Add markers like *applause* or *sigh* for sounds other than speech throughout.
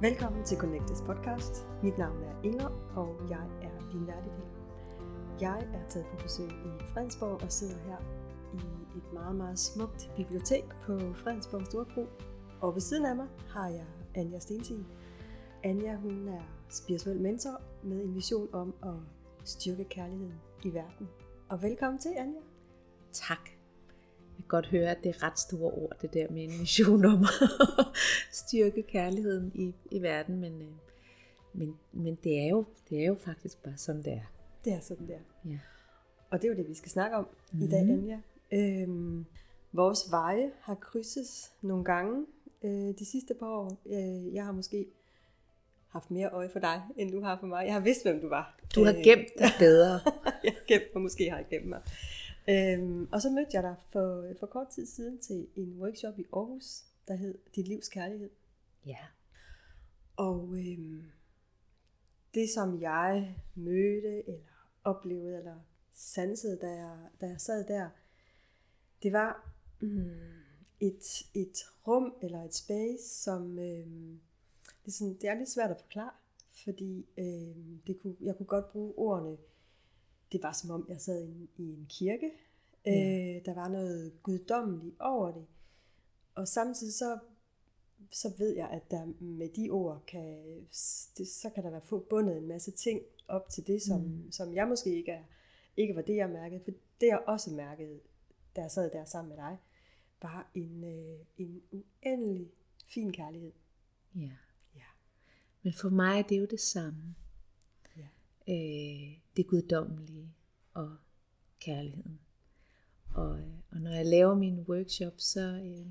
Velkommen til Connectes podcast. Mit navn er Inger, og jeg er din værdighed. Jeg er taget på besøg i Fredensborg og sidder her i et meget, meget smukt bibliotek på Fredensborg Storbro. Og ved siden af mig har jeg Anja Stensig. Anja, hun er spirituel mentor med en vision om at styrke kærligheden i verden. Og velkommen til, Anja. Tak. Godt høre, at det er ret store ord, det der med en mission om at styrke kærligheden i, i verden, men, øh, men, men det, er jo, det er jo faktisk bare sådan, det er. Det er sådan, det er. Ja. Og det er jo det, vi skal snakke om mm. i dag, Mhm. Anja. Øhm, vores veje har krydses nogle gange øh, de sidste par år. Øh, jeg har måske haft mere øje for dig, end du har for mig. Jeg har vidst, hvem du var. Du har Øh, gemt dig bedre. *laughs* jeg har gemt mig, måske har jeg gemt mig. Øhm, og så mødte jeg dig for, for kort tid siden til en workshop i Aarhus, der hed Dit livs kærlighed. Ja. Og øhm, det, som jeg mødte, eller oplevede, eller sansede, da jeg, da jeg sad der, det var mm, et, et rum, eller et space, som øhm, det, er sådan, det er lidt svært at forklare, fordi øhm, det kunne, jeg kunne godt bruge ordene. Det var som om, jeg sad i en, i en kirke. Ja. Øh, der var noget guddommeligt over det. Og samtidig så så ved jeg, at der med de ord kan, det, så kan der være forbundet en masse ting op til det, som, mm. som jeg måske ikke, er, ikke var det, jeg mærkede. For det, jeg også mærkede, da jeg sad der sammen med dig, var en, øh, en uendelig fin kærlighed. ja. Ja. Men for mig er det jo det samme. Øh, det guddommelige og kærligheden. Og, og når jeg laver min workshop, så, øh,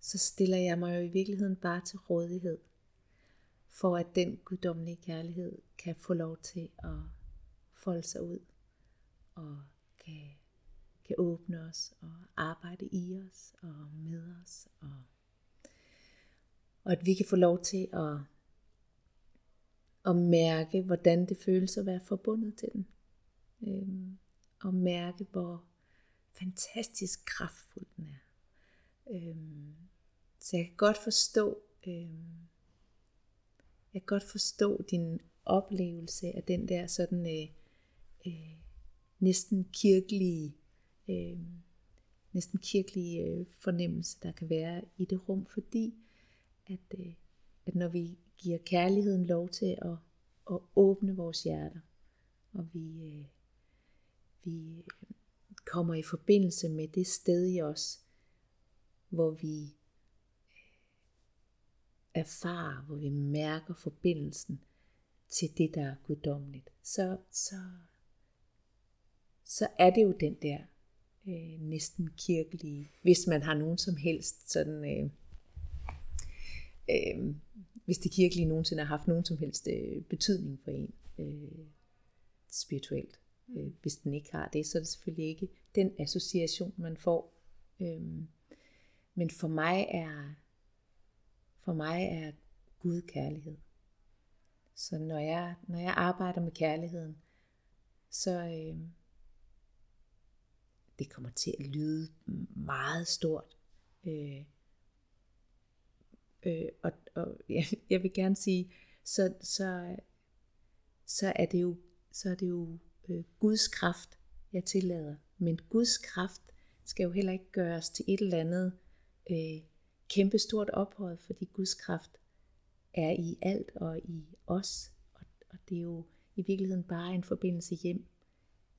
så stiller jeg mig jo i virkeligheden bare til rådighed, for at den guddommelige kærlighed kan få lov til at folde sig ud, og kan, kan åbne os, og arbejde i os, og med os, og, og at vi kan få lov til at, at mærke, hvordan det føles at være forbundet til den. Øhm, og mærke, hvor fantastisk kraftfuld den er. Øhm, så jeg kan godt forstå, øhm, jeg kan godt forstå din oplevelse af den der sådan øh, øh, næsten kirkelige, øh, næsten kirkelige øh, fornemmelse, der kan være i det rum, fordi at, øh, at når vi giver kærligheden lov til at, at åbne vores hjerter, og vi, øh, vi kommer i forbindelse med det sted i os, hvor vi øh, erfarer, hvor vi mærker forbindelsen til det, der er guddommeligt, så, så, så er det jo den der øh, næsten kirkelige, hvis man har nogen som helst sådan, øh, øh, hvis det kirkelige nogensinde har haft nogen som helst øh, betydning for en øh, spirituelt. Øh, hvis den ikke har det, så er det selvfølgelig ikke den association, man får. Øh, men for mig er for mig er Gud kærlighed. Så når jeg, når jeg arbejder med kærligheden, så øh, det kommer til at lyde meget stort. Øh, øh, og, og *laughs* ja, jeg vil gerne sige, så, så, så er det jo, så er det jo øh, Guds kraft, jeg tillader. Men Guds kraft skal jo heller ikke gøres til et eller andet øh, kæmpestort ophøjet, fordi Guds kraft er i alt og i os. Og, og det er jo i virkeligheden bare en forbindelse hjem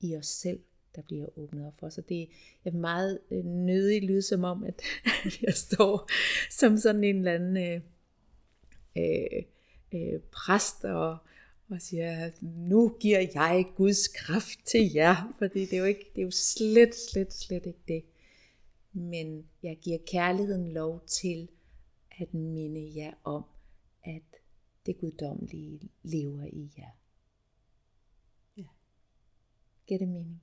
i os selv, der bliver åbnet op for. Så det er meget øh, nødig lyde som om, at *laughs* jeg står som sådan en eller anden øh, øh, øh, præst og, og siger, nu giver jeg Guds kraft til jer, fordi det er jo, ikke, det er jo slet, slet, slet ikke det. Men jeg giver kærligheden lov til at minde jer om, at det guddommelige lever i jer. Ja. Giver det mening?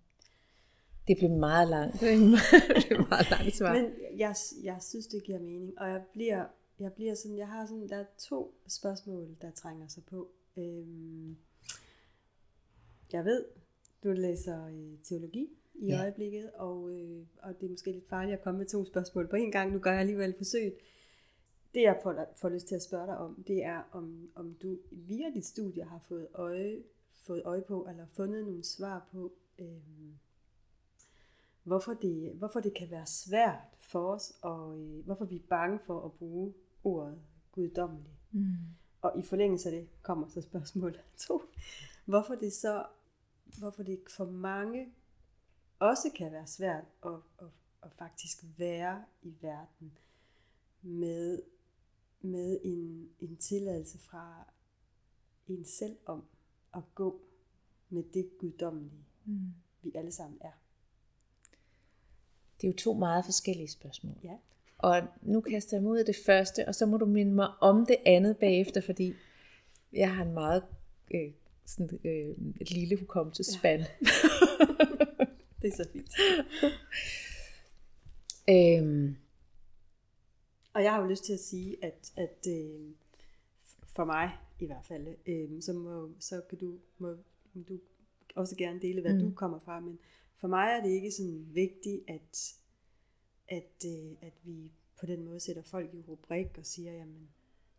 Det blev meget langt. *laughs* Det blev meget langt svar. Men jeg, jeg synes, det giver mening, og jeg bliver, jeg bliver sådan, jeg har sådan, der er to spørgsmål, der trænger sig på. Øhm, jeg ved, du læser øh, teologi i ja. Øjeblikket, og, øh, og det er måske lidt farligt at komme med to spørgsmål på en gang. Nu gør jeg alligevel forsøget. det jeg får, får lyst til at spørge dig om, det er, om, om du via dit studie har fået øje, fået øje på, eller fundet nogle svar på, øh, hvorfor, det, hvorfor det kan være svært for os, og øh, hvorfor vi er bange for at bruge ordet guddommelig. Mm. Og i forlængelse af det kommer så spørgsmål *laughs* to. Hvorfor det så, hvorfor det for mange også kan være svært at, at, at faktisk være i verden med, med en, en tilladelse fra en selv om at gå med det guddommelige, mm. vi alle sammen er. Det er jo to meget forskellige spørgsmål. Ja. Og nu kaster jeg mig ud af det første, og så må du minde mig om det andet bagefter, fordi jeg har en meget øh, sådan, øh, et lille hukommelsespand. Ja. det er så fint. *laughs* øhm. Og jeg har jo lyst til at sige, at, at øh, for mig i hvert fald, øh, så, må, så kan du, må, du også gerne dele, hvad mm. du kommer fra, men for mig er det ikke sådan vigtigt, at, at, øh, at vi på den måde sætter folk i rubrik og siger, jamen,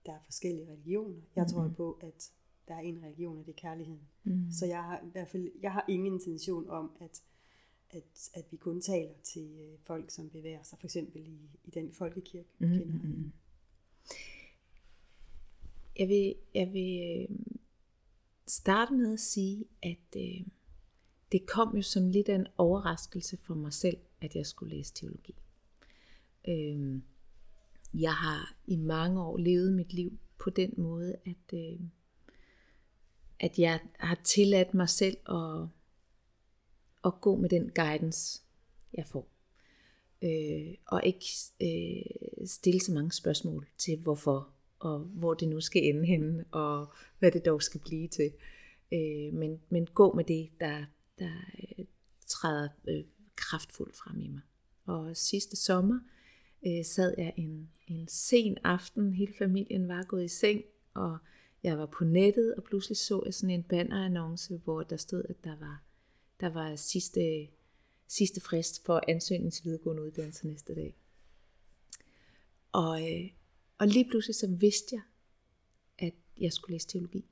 der er forskellige religioner. Jeg tror mm. på, at der er en religion, og det er kærligheden. Mm. Så jeg har i hvert fald, jeg har ingen intention om, at, at, at vi kun taler til øh, folk, som bevæger sig, for eksempel i, i den folkekirke, vi mm. kender. Mm. Jeg vil, jeg vil øh, starte med at sige, at øh, det kom jo som lidt af en overraskelse for mig selv, at jeg skulle læse teologi. Øhm, jeg har i mange år levet mit liv på den måde, at, øh, at jeg har tilladt mig selv at, at gå med den guidance, jeg får. Øh, og ikke øh, stille så mange spørgsmål til hvorfor, og hvor det nu skal ende henne, og hvad det dog skal blive til. Øh, men, men gå med det, der, der øh, træder øh, kraftfuldt frem i mig. Og sidste sommer øh, sad jeg en, en sen aften, hele familien var gået i seng, og jeg var på nettet, og pludselig så jeg sådan en bannerannonce, hvor der stod, at der var, der var sidste, sidste frist for ansøgning til videregående uddannelse næste dag. Og, øh, og lige pludselig så vidste jeg, at jeg skulle læse teologi.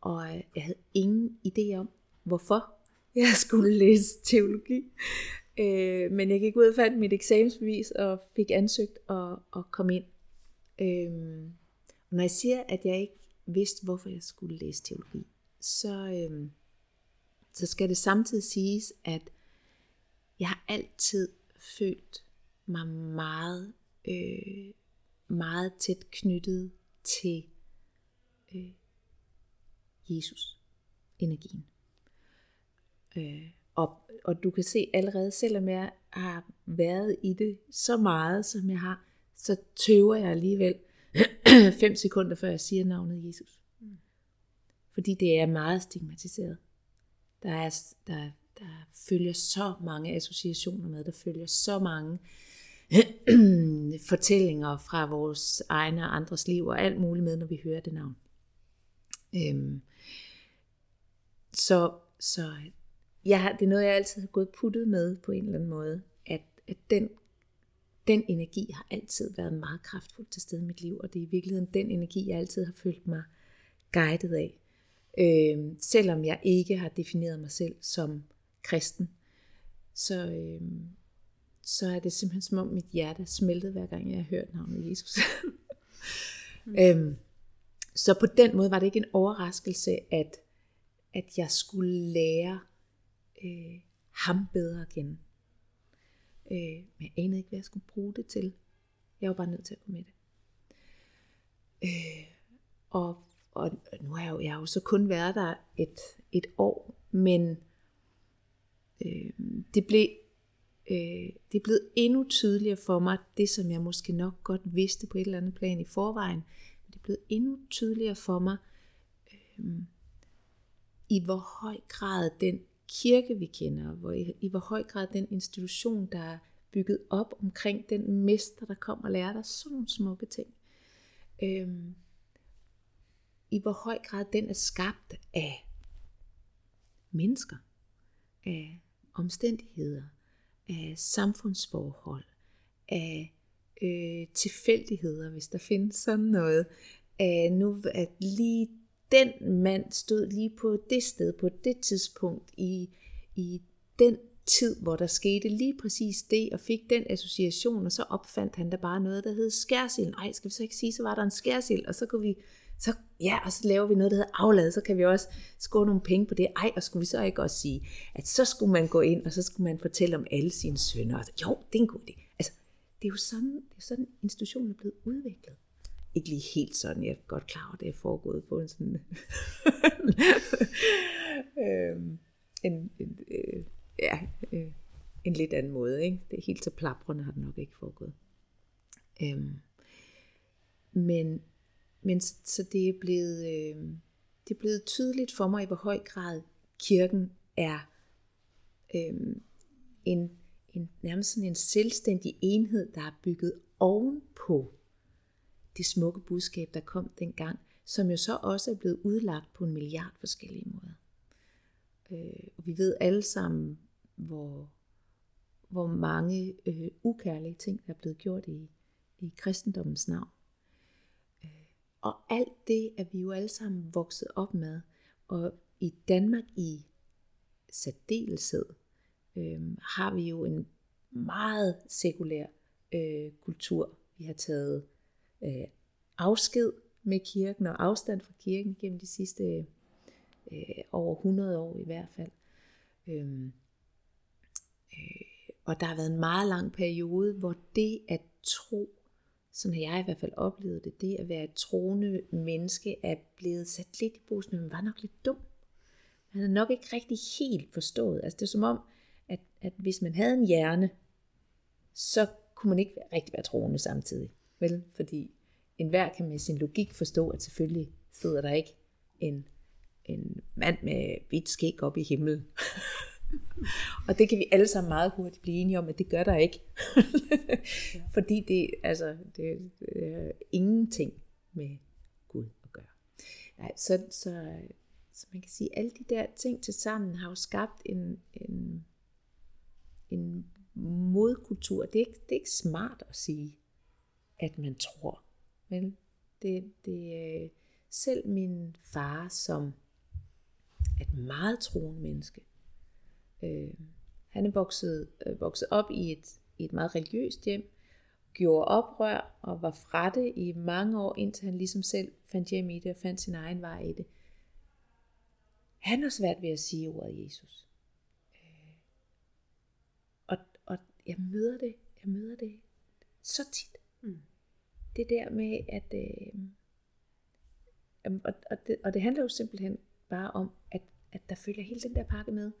Og øh, jeg havde ingen idé om, hvorfor jeg skulle læse teologi. Øh, men jeg gik ud og fandt mit eksamensbevis og fik ansøgt og, og kom ind. Øh, når jeg siger, at jeg ikke vidste, hvorfor jeg skulle læse teologi, så, øh, så skal det samtidig siges, at jeg har altid følt mig meget, øh, meget tæt knyttet til øh, Jesus, energien. Øh, og, og du kan se allerede, selvom jeg har været i det så meget, som jeg har, så tøver jeg alligevel *clears throat* fem sekunder, før jeg siger navnet Jesus. Mm. Fordi det er meget stigmatiseret. Der, er, der, der følger så mange associationer med, der følger så mange *clears throat* fortællinger fra vores egne og andres liv, og alt muligt med, når vi hører det navn. Øhm, så, så jeg har, det er noget, jeg altid har gået puttet med på en eller anden måde, at, at den, den energi har altid været meget kraftfuld til stede i mit liv, og det er i virkeligheden den energi, jeg altid har følt mig guidet af. Øh, selvom jeg ikke har defineret mig selv som kristen, så, øh, så er det simpelthen som om mit hjerte smeltede hver gang jeg har hørt navnet Jesus. mm. *laughs* øhm, så på den måde var det ikke en overraskelse, at, at jeg skulle lære øh, ham bedre igen. Øh, men jeg anede ikke, hvad jeg skulle bruge det til. Jeg var bare nødt til at gå med det. Øh, og, og nu har jeg, jo, jeg har jo så kun været der et, et år, men øh, det blev øh, det er blevet endnu tydeligere for mig, det som jeg måske nok godt vidste på et eller andet plan i forvejen, men det er blevet endnu tydeligere for mig, øh, i hvor høj grad den kirke, vi kender, hvor i, i hvor høj grad den institution, der er bygget op omkring den mester, der kom og lærte dig sådan nogle smukke ting. Øhm, I hvor høj grad den er skabt af mennesker, af omstændigheder, af samfundsforhold, af øh, tilfældigheder, hvis der findes sådan noget. At nu at lige den mand stod lige på det sted, på det tidspunkt, i, i den tid, hvor der skete lige præcis det, og fik den association, og så opfandt han der bare noget, der hed skærsild. Nej, skal vi så ikke sige, så var der en skærsild, og så kunne vi, så, ja, og så laver vi noget, der hedder aflad, så kan vi også score nogle penge på det. Ej, og skulle vi så ikke også sige, at så skulle man gå ind, og så skulle man fortælle om alle sine sønner. Og så, jo, det er en god idé. Altså, det er jo sådan, det er sådan institutionen er blevet udviklet. Ikke lige helt sådan, jeg er godt klar over, at det er foregået på en sådan... *laughs* øhm, en, en, øh, ja, øh, en lidt anden måde. Ikke? Det er helt så plaprende har det nok ikke foregået. Øhm, men men så, så det, er blevet, øh, det er blevet tydeligt for mig, i hvor høj grad kirken er øh, en, en, nærmest sådan en selvstændig enhed, der er bygget ovenpå det smukke budskab, der kom dengang, som jo så også er blevet udlagt på en milliard forskellige måder. Øh, og vi ved alle sammen, hvor, hvor mange øh, ukærlige ting, der er blevet gjort i, i kristendommens navn. Øh, og alt det er vi jo alle sammen vokset op med. Og i Danmark i særdeleshed øh, har vi jo en meget sekulær øh, kultur. Vi har taget øh, afsked med kirken og afstand fra kirken gennem de sidste øh, over 100 år i hvert fald. Øhm, øh, og der har været en meget lang periode, hvor det at tro, sådan har jeg i hvert fald oplevet det, det at være et troende menneske er blevet sat lidt i bussen, men var nok lidt dum. Man havde nok ikke rigtig helt forstået. Altså det er som om, at, at hvis man havde en hjerne, så kunne man ikke rigtig være troende samtidig. Vel? Fordi enhver kan med sin logik forstå, at selvfølgelig sidder der ikke en en mand med hvidt skæg op i himlen. *laughs* og det kan vi alle sammen meget hurtigt blive enige om, at det gør der ikke. *laughs* Fordi det, altså, det, det er ingenting med Gud at gøre. Nej, så, så, så man kan sige, at alle de der ting til sammen har jo skabt en, en, en modkultur. Det er, ikke, det er ikke smart at sige, at man tror. Men det, det, øh, selv min far, som et meget troende menneske. Øh, han er vokset, øh, vokset op i et, i et meget religiøst hjem, gjorde oprør og var fra det i mange år, indtil han ligesom selv fandt hjem i det og fandt sin egen vej i det. Han har svært ved at sige ordet Jesus. Øh, og, og jeg møder det, jeg møder det så tit. Mm. Det der med, at øh, og, og, det, og det handler jo simpelthen bare om, at, at der følger hele den der pakke med.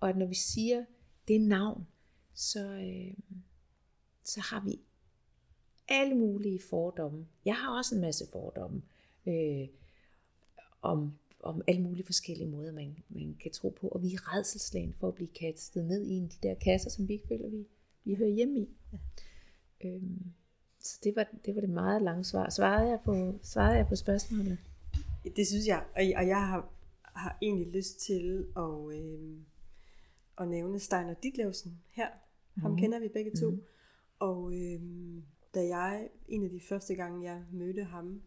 Og at når vi siger det navn, så, øh, så har vi alle mulige fordomme. Jeg har også en masse fordomme øh, om, om alle mulige forskellige måder, man, man kan tro på. Og vi er redselslagen for at blive kastet ned i en af de der kasser, som vi ikke føler, vi, vi hører hjemme i. Ja. Øhm, så det var, det var det meget lange svar. Svarede jeg på, svarede jeg på spørgsmålet? Det synes jeg, og jeg har har egentlig lyst til at, øh, at nævne Steiner Ditlevsen her. Ham mm. kender vi begge to. Mm. Og øh, da jeg, en af de første gange, jeg mødte ham,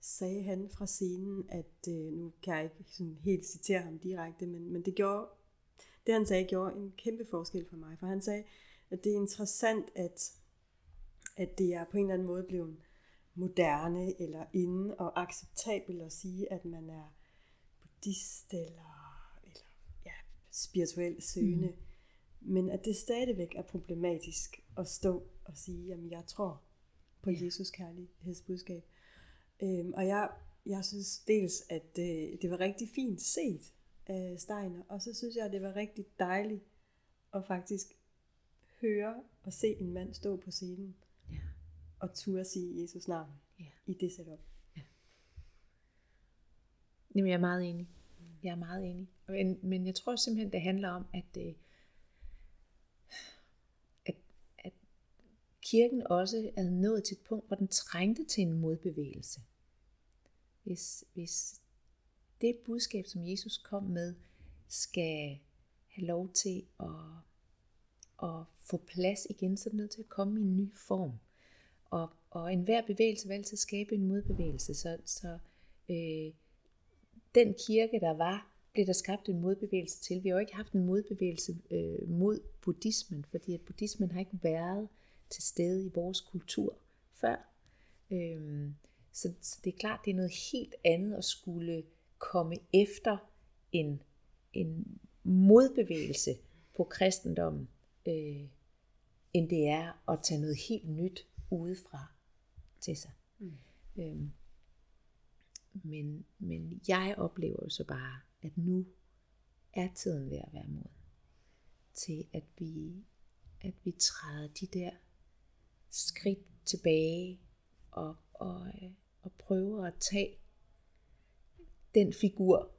sagde han fra scenen, at øh, nu kan jeg ikke sådan helt citere ham direkte, men, men det gjorde, det han sagde, gjorde en kæmpe forskel for mig. For han sagde, at det er interessant, at, at det er på en eller anden måde blevet moderne eller inde og acceptabelt at sige, at man er buddhist eller, eller ja, spirituel søgende. Mm. Men at det stadigvæk er problematisk at stå og sige, at jeg tror på ja. Jesus kærlighedsbudskab. Øhm, og jeg, jeg synes dels, at det, det var rigtig fint set af Steiner, og så synes jeg, at det var rigtig dejligt at faktisk høre og se en mand stå på scenen. Og turde sige Jesus navn ja. i det setup. Jamen, jeg er meget enig. Jeg er meget enig. Men, men jeg tror simpelthen, det handler om, at, øh, at, at kirken også er nået til et punkt, hvor den trængte til en modbevægelse. Hvis, hvis det budskab, som Jesus kom med, skal have lov til at, at få plads igen, så er det nødt til at komme i en ny form og, og enhver bevægelse vil altid skabe en modbevægelse. Så, så øh, den kirke, der var, blev der skabt en modbevægelse til. Vi har jo ikke haft en modbevægelse øh, mod buddhismen, fordi at buddhismen har ikke været til stede i vores kultur før. Øh, så, så det er klart, det er noget helt andet at skulle komme efter en, en modbevægelse på kristendommen, øh, end det er at tage noget helt nyt udefra til sig. Mm. Øhm, men, men jeg oplever jo så bare, at nu er tiden ved at være moden til, at vi, at vi træder de der skridt tilbage og, og, og prøver at tage den figur,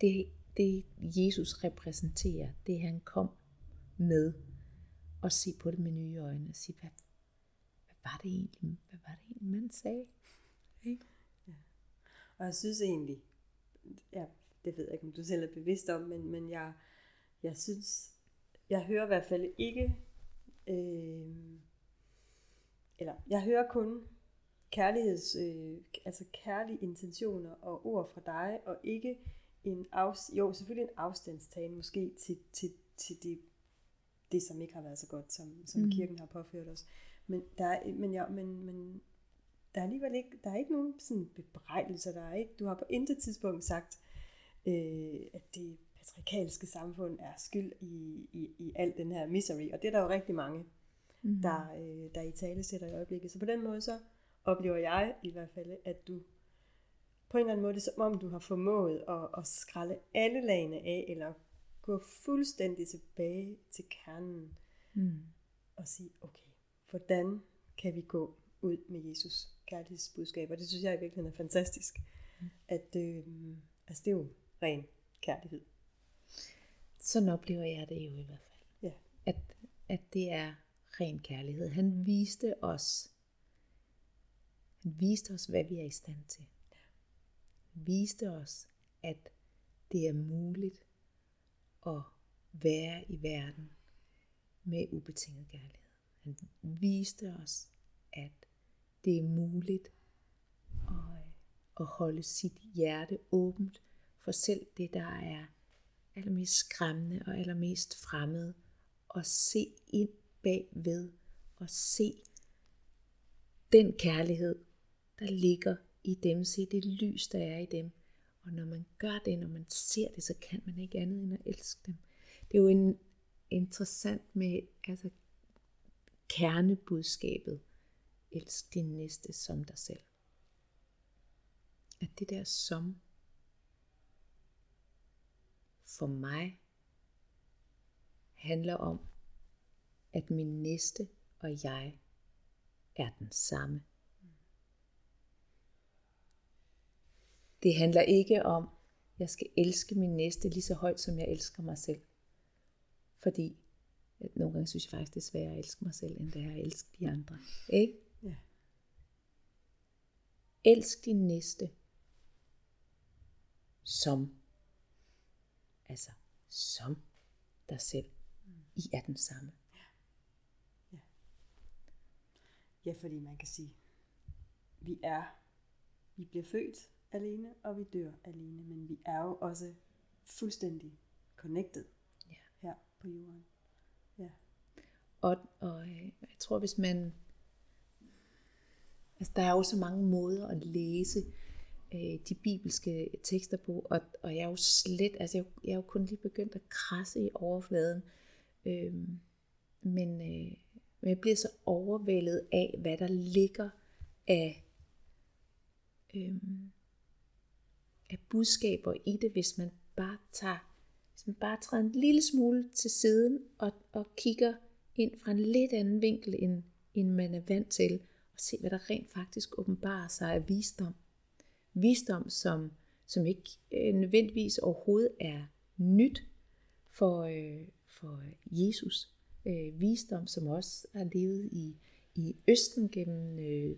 det, det Jesus repræsenterer, det han kom med, og se på det med nye øjne og sige, hvad, hvad var det egentlig, hvad var det egentlig, man sagde? Ikke? Ja. Og jeg synes egentlig, ja, det ved jeg ikke, om du selv er bevidst om, men, men jeg, jeg synes, jeg hører i hvert fald ikke, øh, eller jeg hører kun kærligheds, øh, altså kærlige intentioner og ord fra dig, og ikke en af, jo selvfølgelig en afstandstagen måske til, til, til det, det, som ikke har været så godt, som, som mm. kirken har påført os. Men der er, men, ja, men, men der er alligevel ikke, der er ikke nogen sådan bebrejdelser, der er ikke, du har på intet tidspunkt sagt, øh, at det patriarkalske samfund er skyld i, i, i al den her misery, og det er der jo rigtig mange, mm. der, øh, der i tale sætter i øjeblikket. Så på den måde så oplever jeg i hvert fald, at du på en eller anden måde, det er som om du har formået at, at skralde alle lagene af, eller gå fuldstændig tilbage til kernen, mm. og sige, okay, hvordan kan vi gå ud med Jesus kærlighedsbudskab, og det synes jeg i virkeligheden er fantastisk, mm. at øh, altså det er jo ren kærlighed. Sådan oplever jeg det jo i hvert fald. Ja. At, at det er ren kærlighed. Han viste os, han viste os, hvad vi er i stand til. Han viste os, at det er muligt at være i verden med ubetinget kærlighed. Han viste os, at det er muligt at, at holde sit hjerte åbent for selv det, der er allermest skræmmende og allermest fremmede, og se ind bagved og se den kærlighed, der ligger i dem, se det lys, der er i dem. Og når man gør det, når man ser det, så kan man ikke andet end at elske dem. Det er jo en, interessant med altså, kernebudskabet. Elsk din næste som dig selv. At det der som for mig handler om, at min næste og jeg er den samme. Det handler ikke om, at jeg skal elske min næste lige så højt, som jeg elsker mig selv. Fordi at nogle gange synes jeg faktisk, det er sværere at elske mig selv, end det er at elske de andre. Ikke? Ja. Elsk din næste som Altså, som dig selv. I er den samme. Ja. Ja, ja fordi man kan sige, vi er, vi bliver født alene, og vi dør alene, men vi er jo også fuldstændig connected ja. her på jorden. Og, og øh, jeg tror, hvis man... Altså, der er jo så mange måder at læse øh, de bibelske tekster på, og, og jeg er jo slet, altså jeg, jeg er jo kun lige begyndt at krasse i overfladen, øh, men, øh, men jeg bliver så overvældet af, hvad der ligger af, øh, af budskaber i det, hvis man bare tager, hvis man bare træder en lille smule til siden og, og kigger ind fra en lidt anden vinkel, end, end man er vant til, og se, hvad der rent faktisk åbenbarer sig af visdom visdom, som, som ikke øh, nødvendigvis overhovedet er nyt for, øh, for Jesus. Øh, visdom, som også har levet i, i Østen gennem øh,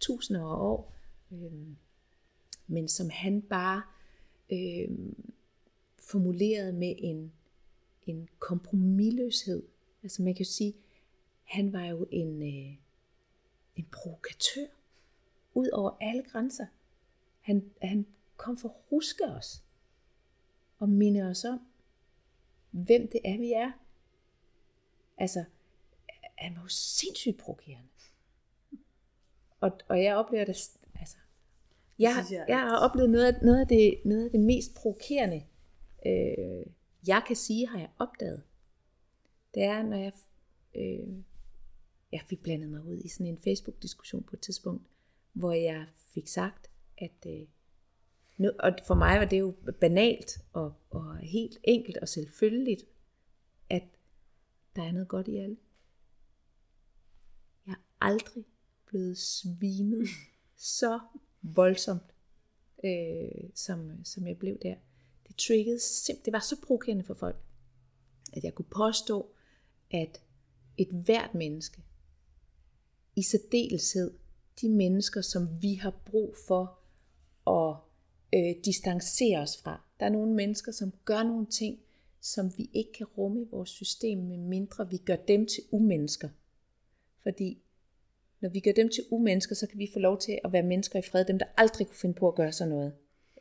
tusinder af år, øh, men som han bare øh, formulerede med en, en kompromilløshed. Altså man kan jo sige, han var jo en, øh, en provokatør ud over alle grænser. Han, han kom for at huske os og minde os om, hvem det er, vi er. Altså, han var jo sindssygt provokerende. Og, og jeg oplever det, altså, jeg, jeg, jeg har oplevet noget af, noget af, det, noget af det mest provokerende, øh, jeg kan sige, har jeg opdaget. Det er, når jeg, øh, jeg fik blandet mig ud i sådan en Facebook-diskussion på et tidspunkt, hvor jeg fik sagt, at øh, nu, og for mig var det jo banalt og, og helt enkelt og selvfølgeligt, at der er noget godt i alle. Jeg er aldrig blevet svinet *laughs* så voldsomt, øh, som, som jeg blev der. Det triggede simpelthen, det var så provokerende for folk, at jeg kunne påstå, at et hvert menneske, i særdeleshed de mennesker, som vi har brug for at øh, distancere os fra. Der er nogle mennesker, som gør nogle ting, som vi ikke kan rumme i vores system, med mindre vi gør dem til umennesker. Fordi når vi gør dem til umennesker, så kan vi få lov til at være mennesker i fred, dem der aldrig kunne finde på at gøre sådan noget.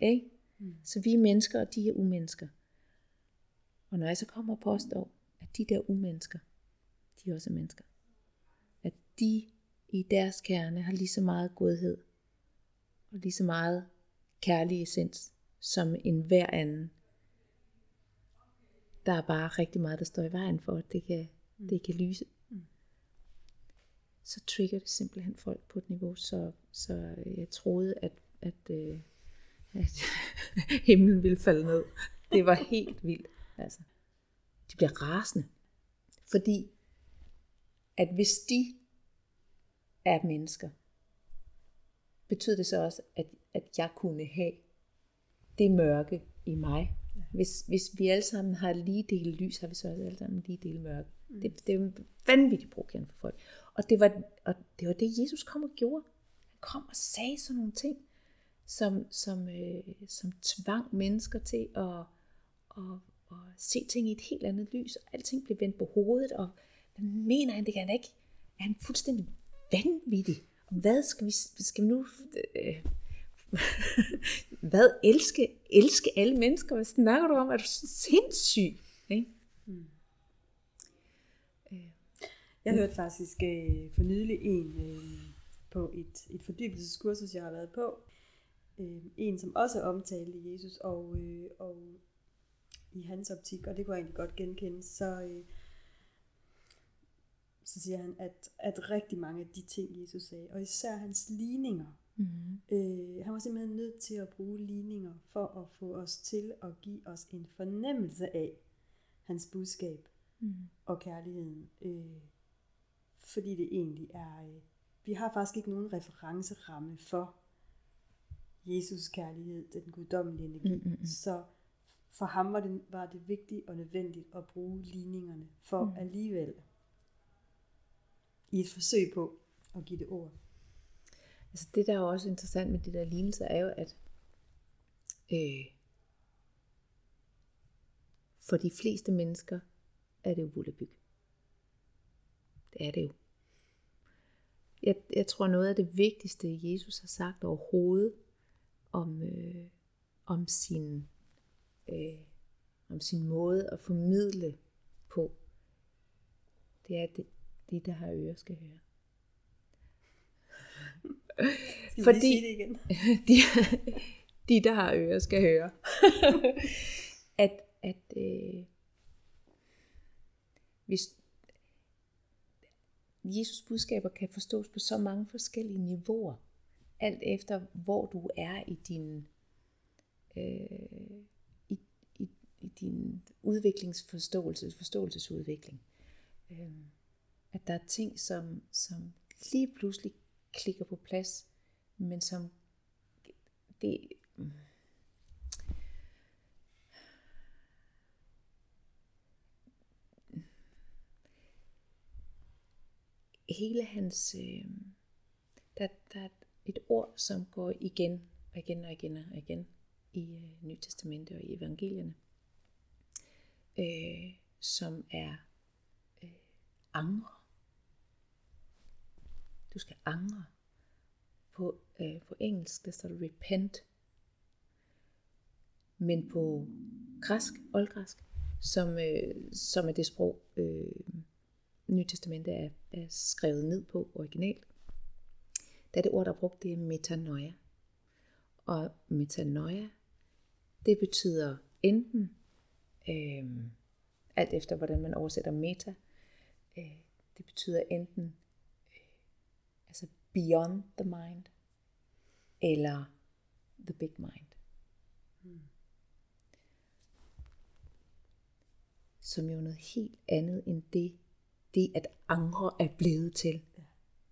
Ikke? Mm. Så vi er mennesker, og de er umennesker. Og når jeg så kommer og påstår, de der umennesker, de er også mennesker. At de i deres kerne har lige så meget godhed, og lige så meget kærlig essens, som en hver anden. Der er bare rigtig meget, der står i vejen for, at det kan, mm. det kan lyse. Mm. Så trigger det simpelthen folk på et niveau, så, så jeg troede, at, at, øh, at *laughs* himlen ville falde ned. Det var helt vildt. Altså. De bliver rasende. Fordi at hvis de er mennesker, betyder det så også, at, at jeg kunne have det mørke i mig. Hvis, hvis vi alle sammen har lige del lys, har vi så også alle sammen lige del mørke. Mm. Det, det er vanvittigt provokerende for folk. Og det, var, og det var det, Jesus kom og gjorde. Han kom og sagde sådan nogle ting, som, som, øh, som tvang mennesker til at, at, og se ting i et helt andet lys, og alting blev vendt på hovedet, og hvad mener han, det kan han ikke? Er han fuldstændig vanvittig? Hvad skal vi, skal vi nu... Øh, *laughs* hvad? Elske, elske alle mennesker? Hvad snakker du om? Er du sindssyg? Ikke? Hmm. Jeg hørte faktisk øh, for nylig en øh, på et, et fordybelseskursus, jeg har været på. Øh, en, som også omtalte Jesus, og, øh, og i hans optik, og det kunne jeg egentlig godt genkende, så, øh, så siger han, at, at rigtig mange af de ting, Jesus sagde, og især hans ligninger, mm. øh, han var simpelthen nødt til at bruge ligninger for at få os til at give os en fornemmelse af hans budskab mm. og kærligheden. Øh, fordi det egentlig er, øh, vi har faktisk ikke nogen referenceramme for Jesus kærlighed, den guddommelige energi. Mm, mm, mm. Så for ham var det, var det vigtigt og nødvendigt at bruge ligningerne for mm. alligevel i et forsøg på at give det ord. Altså det, der er også interessant med de der lignelser, er jo, at øh, for de fleste mennesker er det jo Vullabyg. Det er det jo. Jeg, jeg tror, noget af det vigtigste, Jesus har sagt overhovedet om, øh, om, sin, øh, om sin måde at formidle på, det er, at det, de, der har ører, skal høre. Skal Fordi, sige det igen? *laughs* de, de, der har ører, skal høre. *laughs* at at øh, hvis Jesus budskaber kan forstås på så mange forskellige niveauer, alt efter hvor du er i din øh, i, din udviklingsforståelse, forståelsesudvikling. Øh, at der er ting, som, som lige pludselig klikker på plads, men som det, hele hans, øh, der, der er et ord, som går igen og igen og igen og igen i øh, Nyt Testamente og i evangelierne, øh, som er øh, angre. Du skal angre. På, øh, på engelsk, der står repent. Men på græsk, oldgræsk, som, øh, som er det sprog, øh, Nye Testamente er, er skrevet ned på originalt, der er det ord, der er brugt, det er metanoia. Og metanoia, det betyder enten, øh, alt efter hvordan man oversætter meta, øh, det betyder enten øh, altså beyond the mind, eller the big mind. Hmm. Som jo noget helt andet end det, det at angre er blevet til. Ja.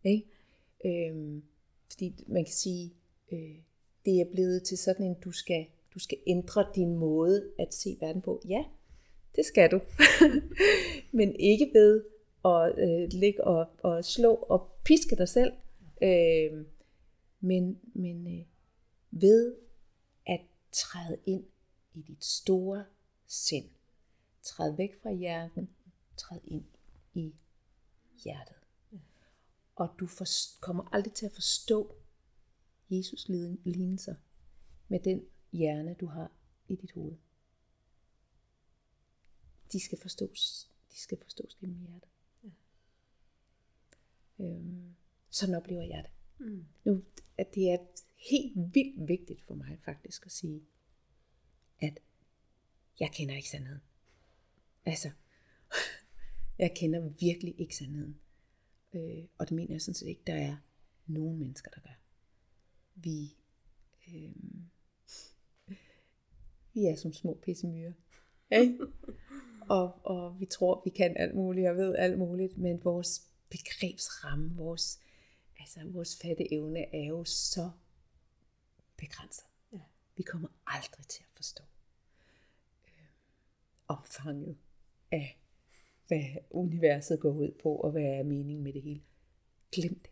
Ikke? Øhm, fordi man kan sige, øh, det er blevet til sådan en, du skal, du skal ændre din måde at se verden på. Ja, det skal du. *laughs* Men ikke ved at øh, ligge og, og slå og piske dig selv. Øh, men men øh, ved at træde ind i dit store sind. Træd væk fra hjernen, træd ind i hjertet. Og du for, kommer aldrig til at forstå Jesus lignelser med den hjerne, du har i dit hoved. De skal forstås, de skal forstås gennem hjertet. Ja. Øhm, sådan oplever jeg det. Mm. Nu, at det er helt vildt vigtigt for mig faktisk at sige, at jeg kender ikke sandheden. Altså, *laughs* jeg kender virkelig ikke sandheden. Øh, og det mener jeg sådan set ikke, der er nogen mennesker, der gør. Vi, øh, vi er som små pissemyrer. Ikke? *laughs* og, og vi tror, vi kan alt muligt og ved alt muligt, men vores begrebsramme, vores, altså vores fatte evne er jo så begrænset. Ja. Vi kommer aldrig til at forstå øh, omfanget af hvad universet går ud på, og hvad er meningen med det hele. Glem det.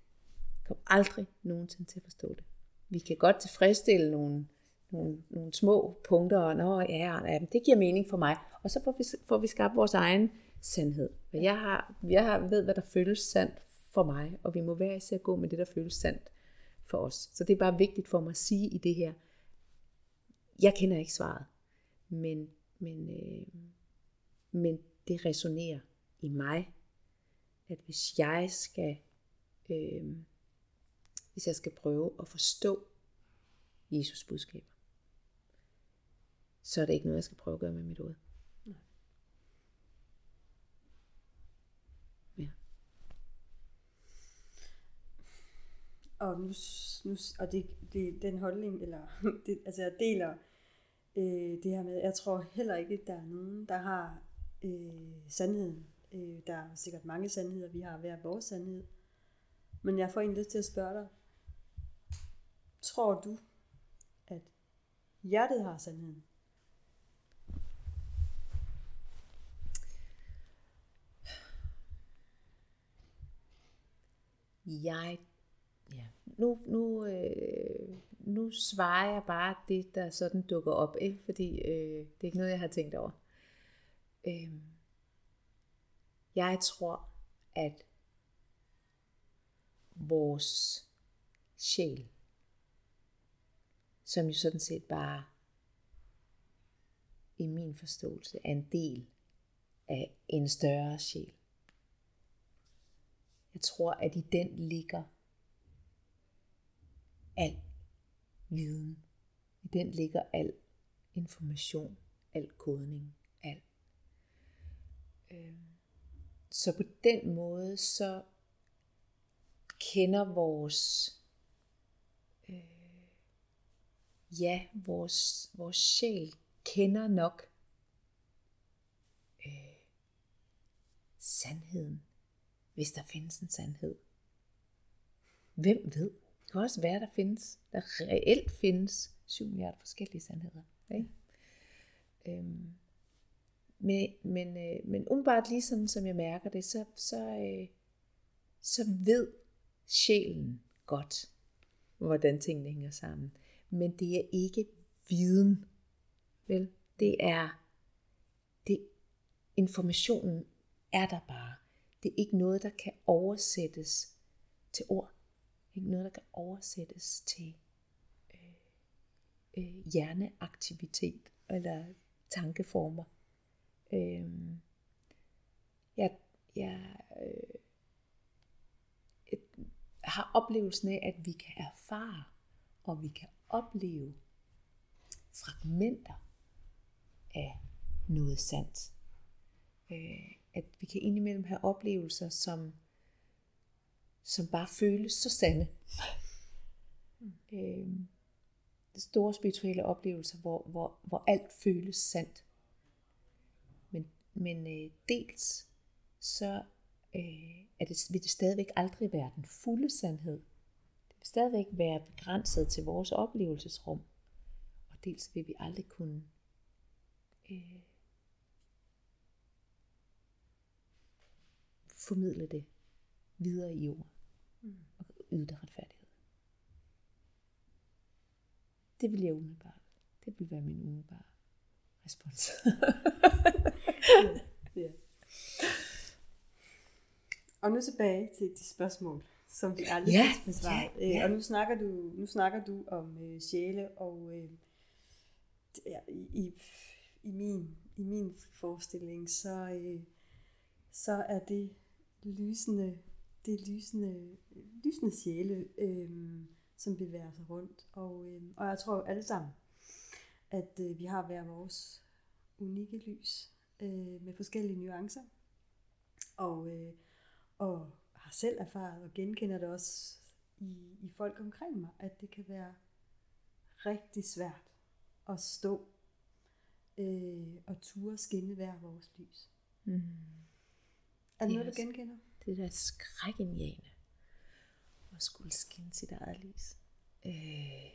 Kom aldrig nogensinde til at forstå det. Vi kan godt tilfredsstille nogle, nogle, nogle små punkter, og Nå, ja, ja, det giver mening for mig. Og så får vi, får vi skabt vores egen sandhed. Jeg, har, jeg har, ved, hvad der føles sandt for mig, og vi må være især gå med det, der føles sandt for os. Så det er bare vigtigt for mig at sige i det her, jeg kender ikke svaret, men, men, øh, men det resonerer i mig, at hvis jeg skal, øh, hvis jeg skal prøve at forstå Jesus budskab, så er det ikke noget, jeg skal prøve at gøre med mit hoved. Ja. Og, nu, nu, og det, det, den holdning, eller *laughs* det, altså jeg deler øh, det her med, jeg tror heller ikke, at der er nogen, der har øh, sandheden. Øh, der er sikkert mange sandheder, vi har hver vores sandhed. Men jeg får egentlig lyst til at spørge dig, tror du, at hjertet har sandheden? Jeg, ja, nu, nu, øh, nu svarer jeg bare det, der sådan dukker op, ikke? fordi øh, det er ikke noget, jeg har tænkt over. Øh, jeg tror, at vores sjæl, som jo sådan set bare i min forståelse er en del af en større sjæl. Jeg tror, at i den ligger al viden. I den ligger al information, al kodning, al øhm, så på den måde, så kender vores, øh, ja, vores, vores sjæl kender nok øh, sandheden, hvis der findes en sandhed. Hvem ved? Det kan også være, der findes, der reelt findes 7 milliarder forskellige sandheder. Ikke? Øhm, men, men, øh, men umiddelbart lige sådan, som jeg mærker det, så, så, øh, så ved sjælen godt, hvordan tingene hænger sammen. Men det er ikke viden. Vel? Det er, det, informationen er der bare. Det er ikke noget, der kan oversættes til ord. Ikke noget, der kan oversættes til øh, øh, hjerneaktivitet eller tankeformer. Øh, jeg, jeg øh, et, har oplevelsen af, at vi kan erfare og vi kan opleve fragmenter af noget sandt. Øh, at vi kan indimellem have oplevelser, som, som bare føles så sande. Mm. Øh, store spirituelle oplevelser, hvor, hvor, hvor alt føles sandt. Men, men øh, dels så øh, er det, vil det stadigvæk aldrig være den fulde sandhed. Det vil stadigvæk være begrænset til vores oplevelsesrum. Og dels vil vi aldrig kunne øh, formidle det videre i ord mm. og yde det retfærdighed. Det vil jeg umiddelbart. Det vil være min umiddelbare respons. *laughs* ja. Og nu tilbage til de spørgsmål, som vi aldrig Ja, fik besvaret. ja, Øh, ja. Og nu snakker du, nu snakker du om øh, sjæle, og øh, i, i, i, min, i min forestilling, så, øh, så er det lysende, det er lysende, lysende sjæle, øh, som bevæger sig rundt. Og, øh, og jeg tror alle sammen, at øh, vi har hver vores unikke lys øh, med forskellige nuancer. Og, øh, og har selv erfaret og genkender det også i, i folk omkring mig, at det kan være rigtig svært at stå øh, og ture skinne hver vores lys. Mm. Er det noget, du genkender? Det der skrækindjagende at skulle skinne sit eget lys. Øh,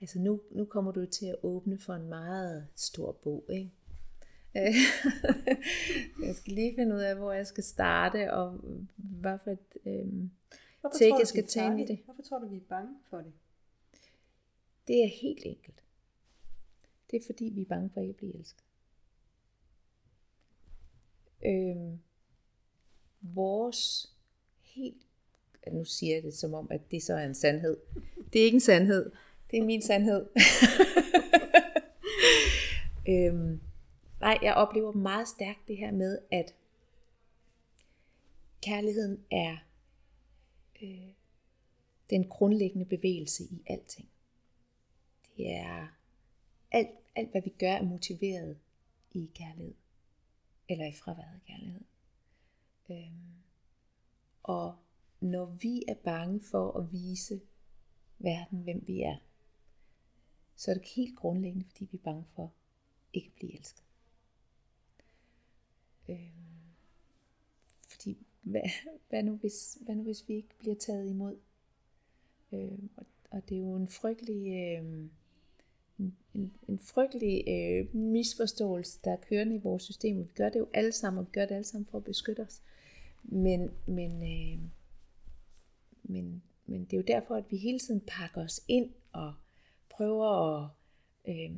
altså nu, nu kommer du til at åbne for en meget stor bog, ikke? Øh, *laughs* jeg skal lige finde ud af, hvor jeg skal starte, og hvad for et øh, tror du, jeg skal tage i det. Hvorfor tror du, vi er bange for det? Det er helt enkelt. Det er fordi, vi er bange for ikke at blive elsket. Øhm, vores helt, nu siger jeg det som om, at det så er en sandhed. Det er ikke en sandhed. Det er min sandhed. *laughs* øhm, nej, jeg oplever meget stærkt det her med, at kærligheden er øh, den grundlæggende bevægelse i alting. Det er alt, alt, hvad vi gør, er motiveret i kærlighed. Eller i fraværet af kærlighed. Øhm, og når vi er bange for at vise verden, hvem vi er, så er det helt grundlæggende, fordi vi er bange for ikke at blive elsket. Øhm, fordi, hvad, hvad, nu hvis, hvad nu hvis vi ikke bliver taget imod? Øhm, og, og det er jo en frygtelig, øhm, en, en, en frygtelig øh, misforståelse, der er kørende i vores system. Vi gør det jo alle sammen, og vi gør det alle sammen for at beskytte os. Men, men, øh, men, men det er jo derfor, at vi hele tiden pakker os ind og prøver at, øh,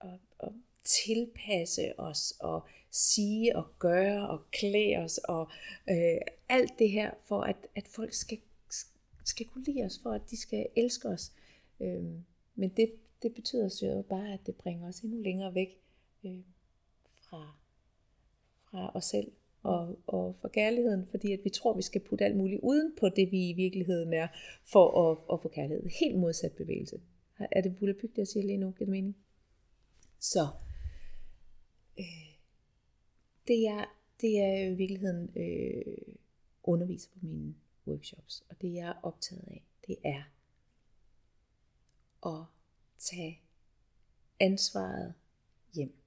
at, at tilpasse os og sige og gøre og klæde os og øh, alt det her for at, at folk skal, skal kunne lide os, for at de skal elske os. Øh, men det, det betyder så jo bare, at det bringer os endnu længere væk øh, fra, fra os selv og, og for kærligheden, fordi at vi tror, vi skal putte alt muligt uden på det, vi i virkeligheden er, for at, at få kærlighed. Helt modsat bevægelse. Er det Bulla Pyg, jeg siger lige nu? Giver det mening? Så øh, det, er, det er i virkeligheden øh, underviser på mine workshops, og det jeg er optaget af, det er at tage ansvaret hjem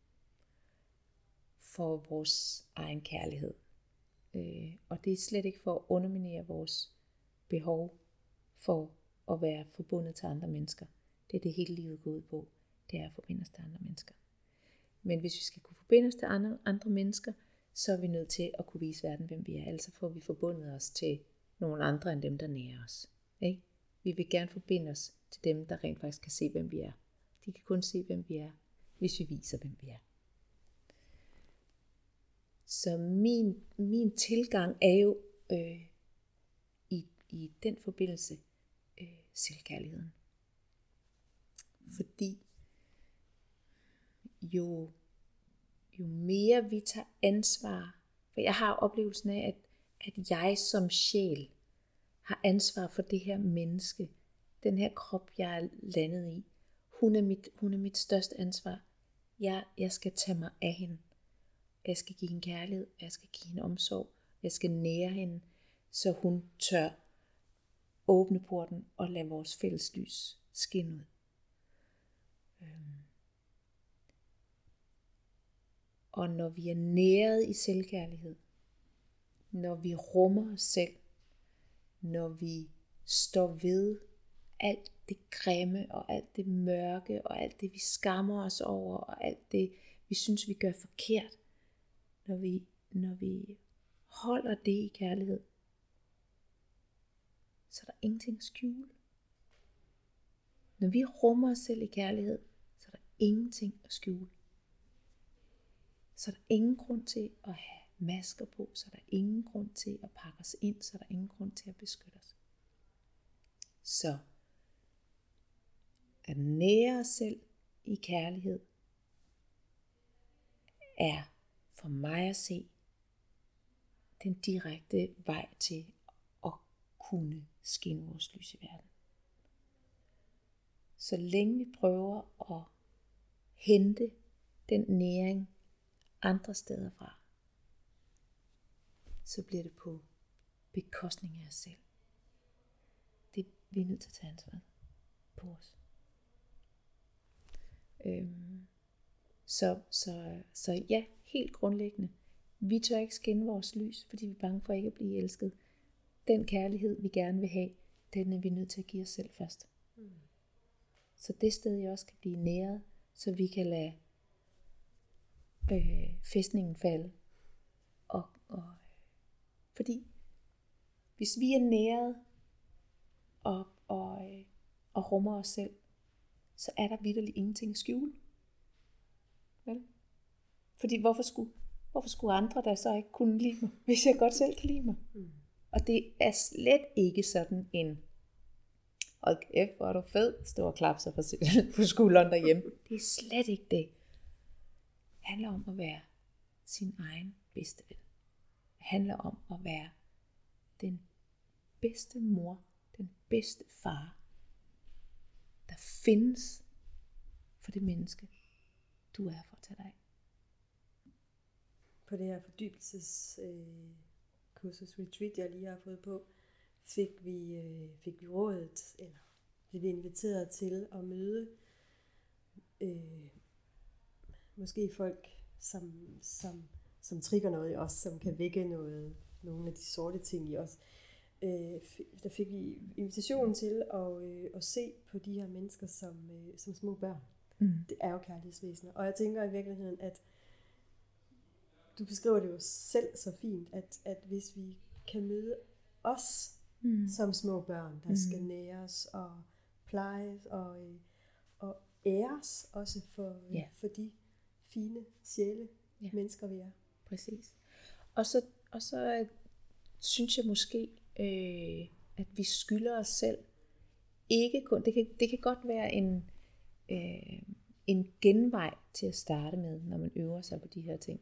for vores egen kærlighed. Øh, og det er slet ikke for at underminere vores behov for at være forbundet til andre mennesker. Det er det hele livet går ud på. Det er at forbinde os til andre mennesker. Men hvis vi skal kunne forbinde os til andre, andre mennesker, så er vi nødt til at kunne vise verden, hvem vi er. Ellers får vi forbundet os til nogle andre end dem, der nærer os. Ikke? Vi vil gerne forbinde os til dem, der rent faktisk kan se, hvem vi er. De kan kun se, hvem vi er, hvis vi viser, hvem vi er. Så min, min tilgang er jo øh, i i den forbindelse øh, selvkærligheden. Fordi jo, jo mere vi tager ansvar, for jeg har oplevelsen af, at, at jeg som sjæl har ansvar for det her menneske, den her krop, jeg er landet i. Hun er mit, hun er mit største ansvar. Jeg, jeg skal tage mig af hende. Jeg skal give hende kærlighed, jeg skal give hende omsorg, jeg skal nære hende, så hun tør åbne porten og lade vores fælles lys skinne ud. Øhm. Og når vi er næret i selvkærlighed, når vi rummer os selv, når vi står ved alt det grimme og alt det mørke og alt det vi skammer os over og alt det vi synes vi gør forkert, når vi, når vi holder det i kærlighed, så er der ingenting at skjule. Når vi rummer os selv i kærlighed, så er der ingenting at skjule. Så er der ingen grund til at have masker på, så er der ingen grund til at pakke os ind, så er der ingen grund til at beskytte os. Så at nære os selv i kærlighed er for mig at se den direkte vej til at kunne skinne vores lys i verden. Så længe vi prøver at hente den næring andre steder fra, så bliver det på bekostning af os selv. Det er vi nødt til at tage ansvar på os. Øhm, så, så, så ja, helt grundlæggende. Vi tør ikke skinne vores lys, fordi vi er bange for ikke at blive elsket. Den kærlighed, vi gerne vil have, den er vi nødt til at give os selv først. Mm. Så det sted, jeg også kan blive næret, så vi kan lade øh, fæstningen falde. Og, og, fordi hvis vi er næret og, og, øh, og rummer os selv, så er der vidderligt ingenting at skjule. Fordi hvorfor skulle, hvorfor skulle andre der så ikke kunne lide mig, *laughs* hvis jeg godt selv kan lide mig? Mm. Og det er slet ikke sådan en, hold kæft, hvor er du fed, står og klapser på, *laughs* på skulderen derhjemme. Det er slet ikke det. Det handler om at være sin egen bedste ven. Det handler om at være den bedste mor, den bedste far, der findes for det menneske, du er for at tage dig af. På det her fordybelses øh, retreat, jeg lige har fået på, fik vi, øh, fik vi rådet, eller blev vi inviteret til at møde øh, måske folk, som, som, som trigger noget i os, som kan vække noget, nogle af de sorte ting i os. Øh, der fik vi invitation til at, øh, at se på de her mennesker som, øh, som små børn. Mm. Det er jo kærlighedsvæsener. Og jeg tænker i virkeligheden, at du beskriver det jo selv så fint, at, at hvis vi kan møde os mm. som små børn, der mm. skal næres og plejes og, øh, og æres også for, yeah. for de fine sjæle, yeah. mennesker vi er. Præcis. Og så, og så øh, synes jeg måske, øh, at vi skylder os selv ikke kun, det kan, det kan godt være en, øh, en genvej til at starte med, når man øver sig på de her ting.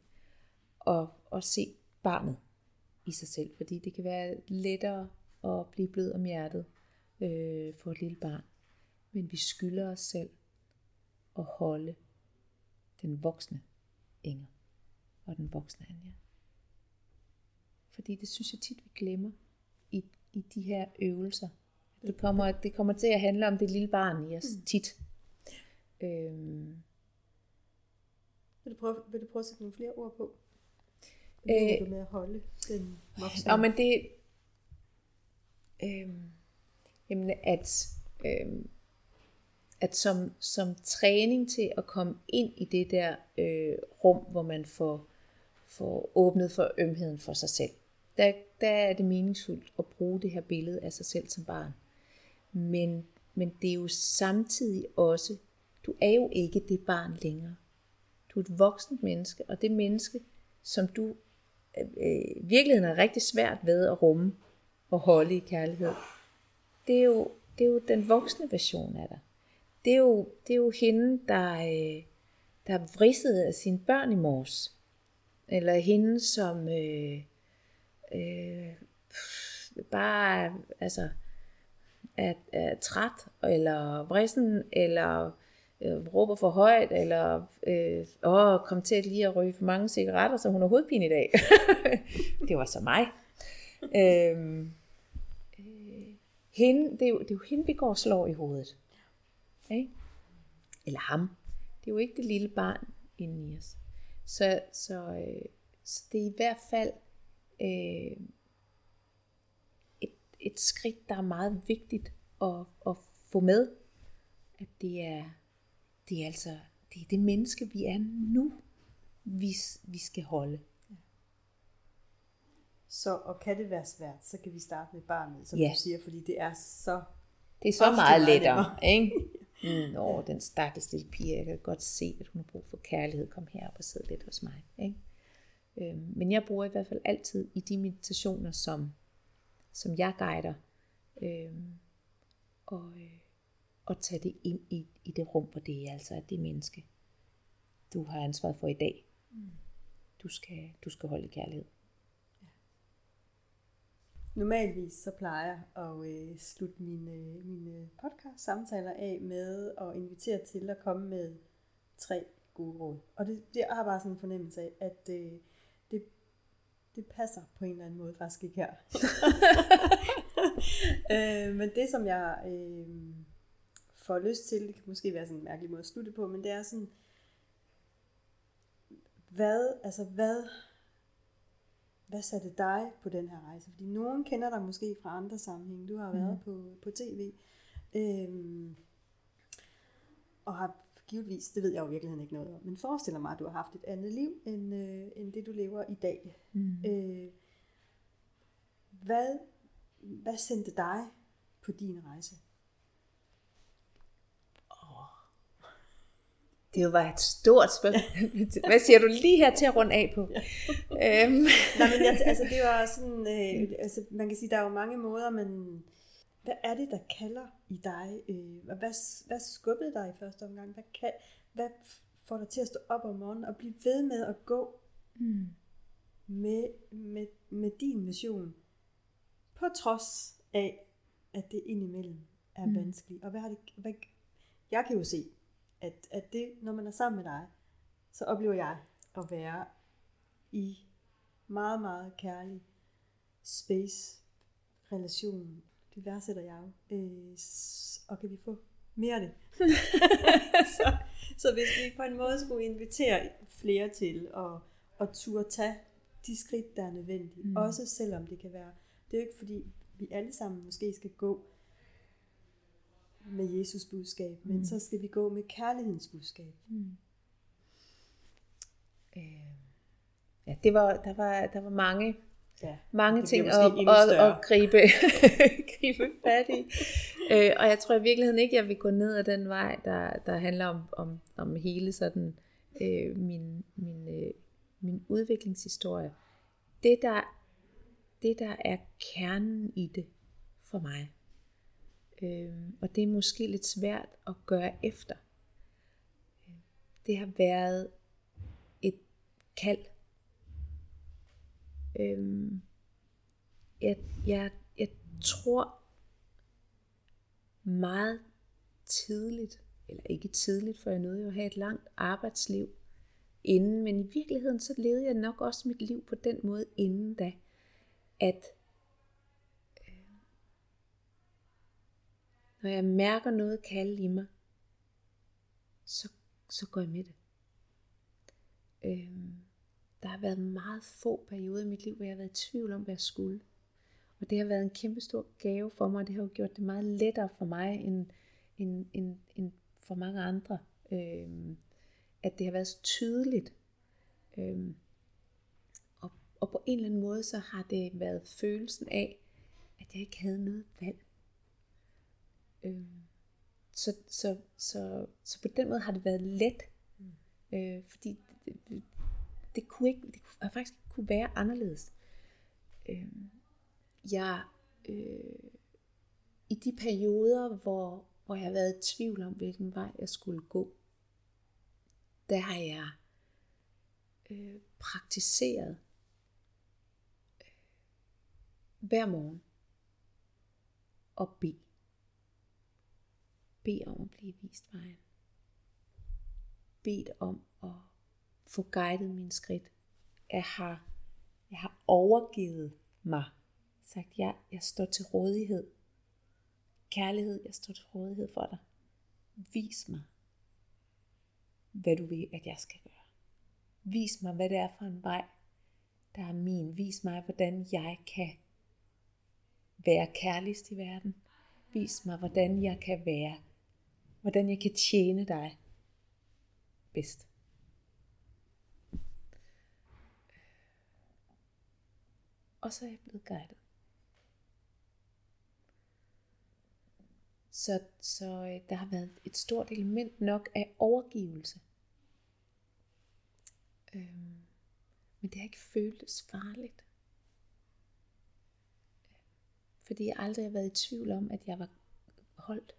Og, og se barnet i sig selv, fordi det kan være lettere at blive blød om hjertet øh, for et lille barn. Men vi skylder os selv at holde den voksne Inger og den voksne Anja. Fordi det synes jeg tit, vi glemmer i, i de her øvelser. Det kommer, det kommer til at handle om det lille barn i os mm. tit. Øhm. Vil, du prøve, vil du prøve at sætte nogle flere ord på? Hvad øh, med at holde den voksne? Og men det, øhm, jamen at, øhm, at som, som træning til at komme ind i det der øh, rum, hvor man får, får åbnet for ømheden for sig selv, der, der er det meningsfuldt at bruge det her billede af sig selv som barn. Men, men det er jo samtidig også du er jo ikke det barn længere. Du er et voksent menneske, og det menneske, som du øh, virkeligheden er rigtig svært ved at rumme, og holde i kærlighed, det er jo, det er jo den voksne version af dig. Det er jo, det er jo hende, der, øh, der vridset af sine børn i mors. Eller hende, som øh, øh, bare altså, er, er træt, eller vrissen, eller øh, råber for højt, eller øh, åh, kom til at lige at ryge for mange cigaretter, så hun har hovedpine i dag. *laughs* det var så mig. øhm, øh, hende, det, er jo, det er jo hende, vi går og slår i hovedet. Okay? Eller ham. Det er jo ikke det lille barn inden i os. Så, så, øh, så det er i hvert fald øh, et, et skridt, der er meget vigtigt at, at få med. At det er, det er altså det, er det menneske, vi er nu, vi, vi skal holde. Så, og kan det være svært, så kan vi starte med barnet, som Ja. du siger, fordi det er så... Det er så meget lettere, ikke? *laughs* Mm, Nå, den stakkels lille pige, jeg kan godt se, at hun har brug for kærlighed. Kom her og sidde lidt hos mig. Ikke? Øhm, men jeg bruger i hvert fald altid i de meditationer, som, som jeg guider, øhm, og, øh, og tage det ind i, i det rum, hvor det er altså er det menneske, du har ansvaret for i dag. Du skal, du skal holde kærlighed. Normalvis så plejer jeg at øh, slutte mine, mine podcast-samtaler af med at invitere til at komme med tre gode råd. Og det, det har bare sådan en fornemmelse af, at øh, det, det passer på en eller anden måde faktisk ikke her. *laughs* øh, men det som jeg øh, får lyst til, det kan måske være sådan en mærkelig måde at slutte på, men det er sådan, hvad, altså hvad, hvad satte dig på den her rejse? Fordi nogen kender dig måske fra andre sammenhænge. Du har været på, på tv. Øhm, og har givetvis, det ved jeg jo i virkeligheden ikke noget om, men forestiller mig, at du har haft et andet liv, end, øh, end det du lever i dag. Mm. Øh, hvad, hvad sendte dig på din rejse? Det var et stort spørgsmål. *laughs* Hvad siger du lige her til at runde af på? øhm. Nej, men jeg, altså det var sådan, øh, altså man kan sige, der er jo mange måder, men hvad er det, der kalder i dig? Øh, og hvad, hvad skubbede dig i første omgang? Hvad, kan, hvad får dig til at stå op om morgenen og blive ved med at gå Mm. med, med, med din mission? På trods af, at det indimellem er mm. vanskeligt. Og hvad har det, hvad, jeg kan jo se, at, at det, når man er sammen med dig, så oplever jeg at være i meget, meget kærlig space, relation. Det værdsætter jeg jo. Øh, og kan vi få mere af det? *laughs* så, så hvis vi på en måde skulle invitere flere til at, at turde tage de skridt, der er nødvendige, mm. også selvom det kan være, det er jo ikke fordi, vi alle sammen måske skal gå med Jesus budskab, men Mm. så skal vi gå med kærlighedens budskab. Mm. Øh, ja, det var, der, var, der var mange, Ja, mange ting at, at, at gribe, *laughs* gribe fat i. øh, og jeg tror i virkeligheden ikke, jeg vil gå ned ad den vej, der, der handler om, om, om hele sådan øh, min, min, øh, min udviklingshistorie. Det der, det, der er kernen i det for mig, øh, og det er måske lidt svært at gøre efter, det har været et kald. Øh, jeg, jeg, jeg tror meget tidligt, eller ikke tidligt, for jeg nåede jo at have et langt arbejdsliv inden, men i virkeligheden så levede jeg nok også mit liv på den måde inden da, at når jeg mærker noget kalde i mig, så, så går jeg med det. Øhm, der har været meget få perioder i mit liv, hvor jeg har været i tvivl om, hvad jeg skulle. Og det har været en kæmpe stor gave for mig, og det har jo gjort det meget lettere for mig, end, end, end, end for mange andre. Øhm, at det har været så tydeligt. Øhm, og, og på en eller anden måde, så har det været følelsen af, at jeg ikke havde noget valg. Øhm, så, så, så, så på den måde har det været let. Øh, fordi det, det, det kunne ikke, det kunne, faktisk ikke kunne være anderledes. Øh, jeg øh, i de perioder, hvor, hvor jeg har været i tvivl om, hvilken vej jeg skulle gå, der har jeg øh, praktiseret øh, hver morgen og bede. Bed om at blive vist vejen. Bed om at få guidet mine skridt. Jeg har, jeg har overgivet mig. Sagt, ja, jeg står til rådighed. Kærlighed, jeg står til rådighed for dig. Vis mig, hvad du vil, at jeg skal gøre. Vis mig, hvad det er for en vej, der er min. Vis mig, hvordan jeg kan være kærligst i verden. Vis mig, hvordan jeg kan være, hvordan jeg kan tjene dig bedst. Og så er jeg blevet guidet. Så, så øh, der har været et stort element nok af overgivelse. Øhm, men det har ikke føltes farligt. Fordi jeg aldrig har været i tvivl om, at jeg var holdt.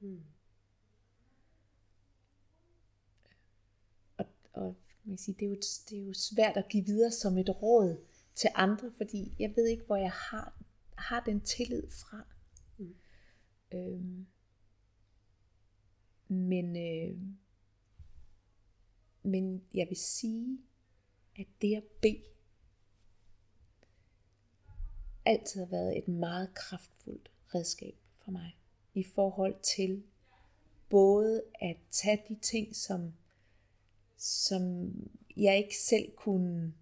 Mm. Og, og man kan sige, det, er jo, det er jo svært at give videre som et råd til andre, fordi jeg ved ikke, hvor jeg har, har den tillid fra. Mm. Øhm, men, øh, men jeg vil sige, at det at bede, altid har været et meget kraftfuldt redskab for mig. I forhold til både at tage de ting, som, som jeg ikke selv kunne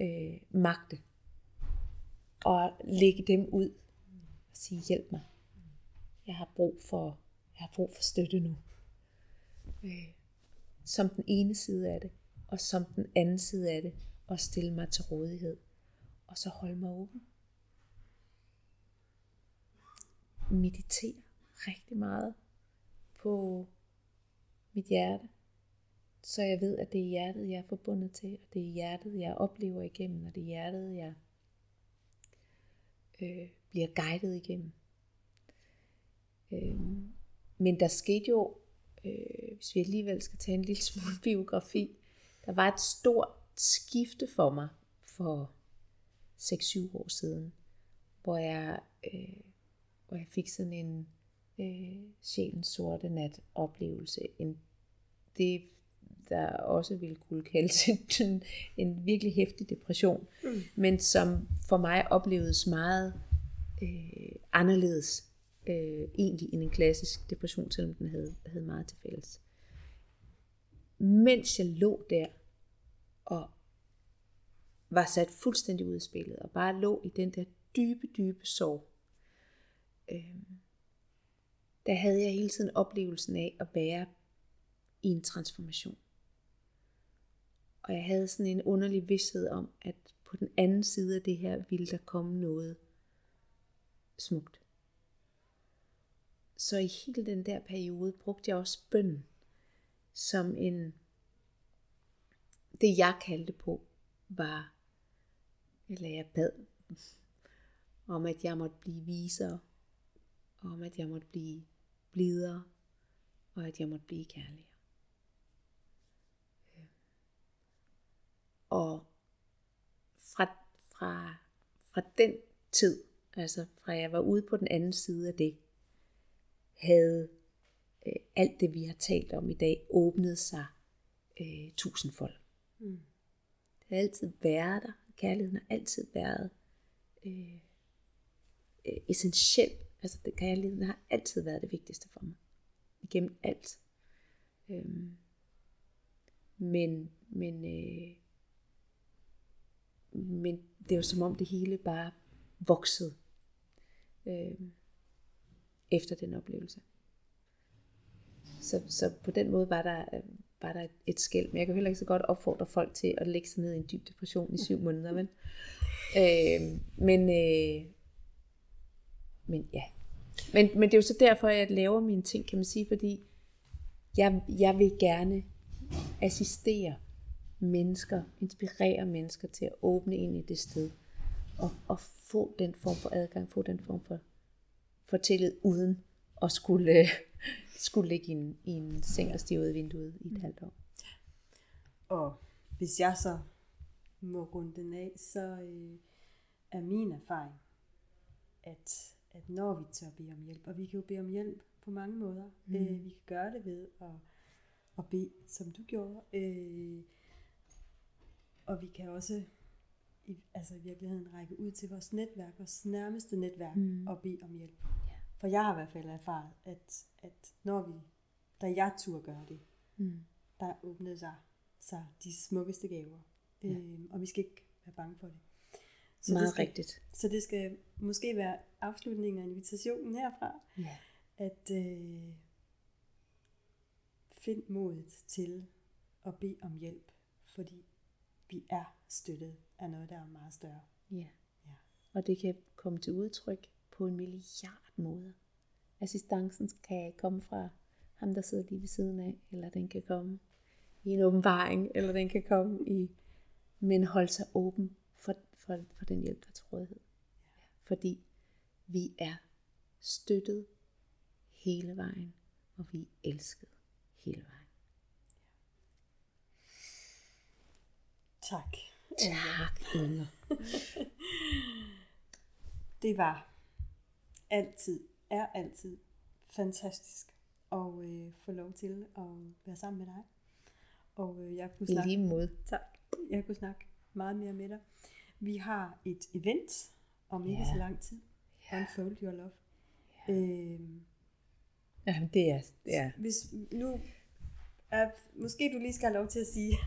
øh, magte, og lægge dem ud og sige, hjælp mig. Jeg har brug for, jeg har brug for støtte nu. Øh, som den ene side af det, og som den anden side af det, og stille mig til rådighed, og så holde mig åben. Meditere rigtig meget på mit hjerte, så jeg ved, at det er hjertet, jeg er forbundet til, og det er hjertet, jeg oplever igennem, og det er hjertet, jeg øh, bliver guidet igennem. Øh, men der skete jo, øh, hvis vi alligevel skal tage en lille smule *laughs* biografi, der var et stort skifte for mig for 6-7 år siden, hvor jeg, øh, hvor jeg fik sådan en øh, sjælens sorte nat oplevelse. En, det der også ville kunne kaldes en, en virkelig hæftig depression, mm. men som for mig oplevedes meget øh, anderledes øh, egentlig end en klassisk depression, selvom den havde, havde meget til fælles. Mens jeg lå der og var sat fuldstændig ud af spillet, og bare lå i den der dybe, dybe sorg, øh, der havde jeg hele tiden oplevelsen af at være i en transformation. Og jeg havde sådan en underlig vidshed om, at på den anden side af det her ville der komme noget smukt. Så i hele den der periode brugte jeg også bøn som en, det jeg kaldte på, var, eller jeg bad, om at jeg måtte blive visere, om at jeg måtte blive blidere, og at jeg måtte blive kærlig. Og fra, fra, fra den tid, altså fra jeg var ude på den anden side af det, havde øh, alt det, vi har talt om i dag, åbnet sig øh, tusindfold. Mm. Det har altid været der. Kærligheden har altid været øh, øh, essentiel. Altså det, kærligheden har altid været det vigtigste for mig. Igennem alt. Øhm, men men øh, men det var som om det hele bare voksede øh, efter den oplevelse. Så, så på den måde var der, var der et skæld. Men jeg kan heller ikke så godt opfordre folk til at lægge sig ned i en dyb depression i syv måneder. Men, øh, men, øh, men ja. Men, men det er jo så derfor, at jeg laver mine ting, kan man sige, fordi jeg, jeg vil gerne assistere mennesker, inspirere mennesker til at åbne ind i det sted, og, og få den form for adgang, få den form for, for tillid, uden at skulle, øh, *laughs* skulle ligge i en, i en seng og stige ud af vinduet i et halvt år. Og hvis jeg så må runde den af, så øh, er min erfaring, at, at når vi tør bede om hjælp, og vi kan jo bede om hjælp på mange måder. Mm. Øh, vi kan gøre det ved at, at bede, som du gjorde. Øh, og vi kan også i, altså i virkeligheden række ud til vores netværk, vores nærmeste netværk, mm. og bede om hjælp. Ja. For jeg har i hvert fald erfaret, at, at når vi, da jeg turde gøre det, Mm. der åbnede sig, sig de smukkeste gaver. Ja. Øhm, og vi skal ikke være bange for det. Meget det skal, rigtigt. Så det skal måske være afslutningen af invitationen herfra, Ja. at øh, find modet til at bede om hjælp, fordi vi er støttet af noget, der er meget større. ja. Ja. Og det kan komme til udtryk på en milliard måder. Assistancen kan komme fra ham, der sidder lige ved siden af, eller den kan komme i en åbenbaring, eller den kan komme i, men holde sig åben for, for, for den hjælp, der er til rådighed. Fordi vi er støttet hele vejen, og vi er elsket hele vejen. Tak. Tak, Inger. *laughs* Det var altid, er altid fantastisk at øh, få lov til at være sammen med dig. Og øh, jeg kunne I snakke, lige måde. tak, jeg kunne snakke meget mere med dig. Vi har et event om ikke Ja. så lang tid. Ja. Unfold Your Love. Øhm, Jamen, det er, ja. hvis nu er, måske du lige skal have lov til at sige *laughs*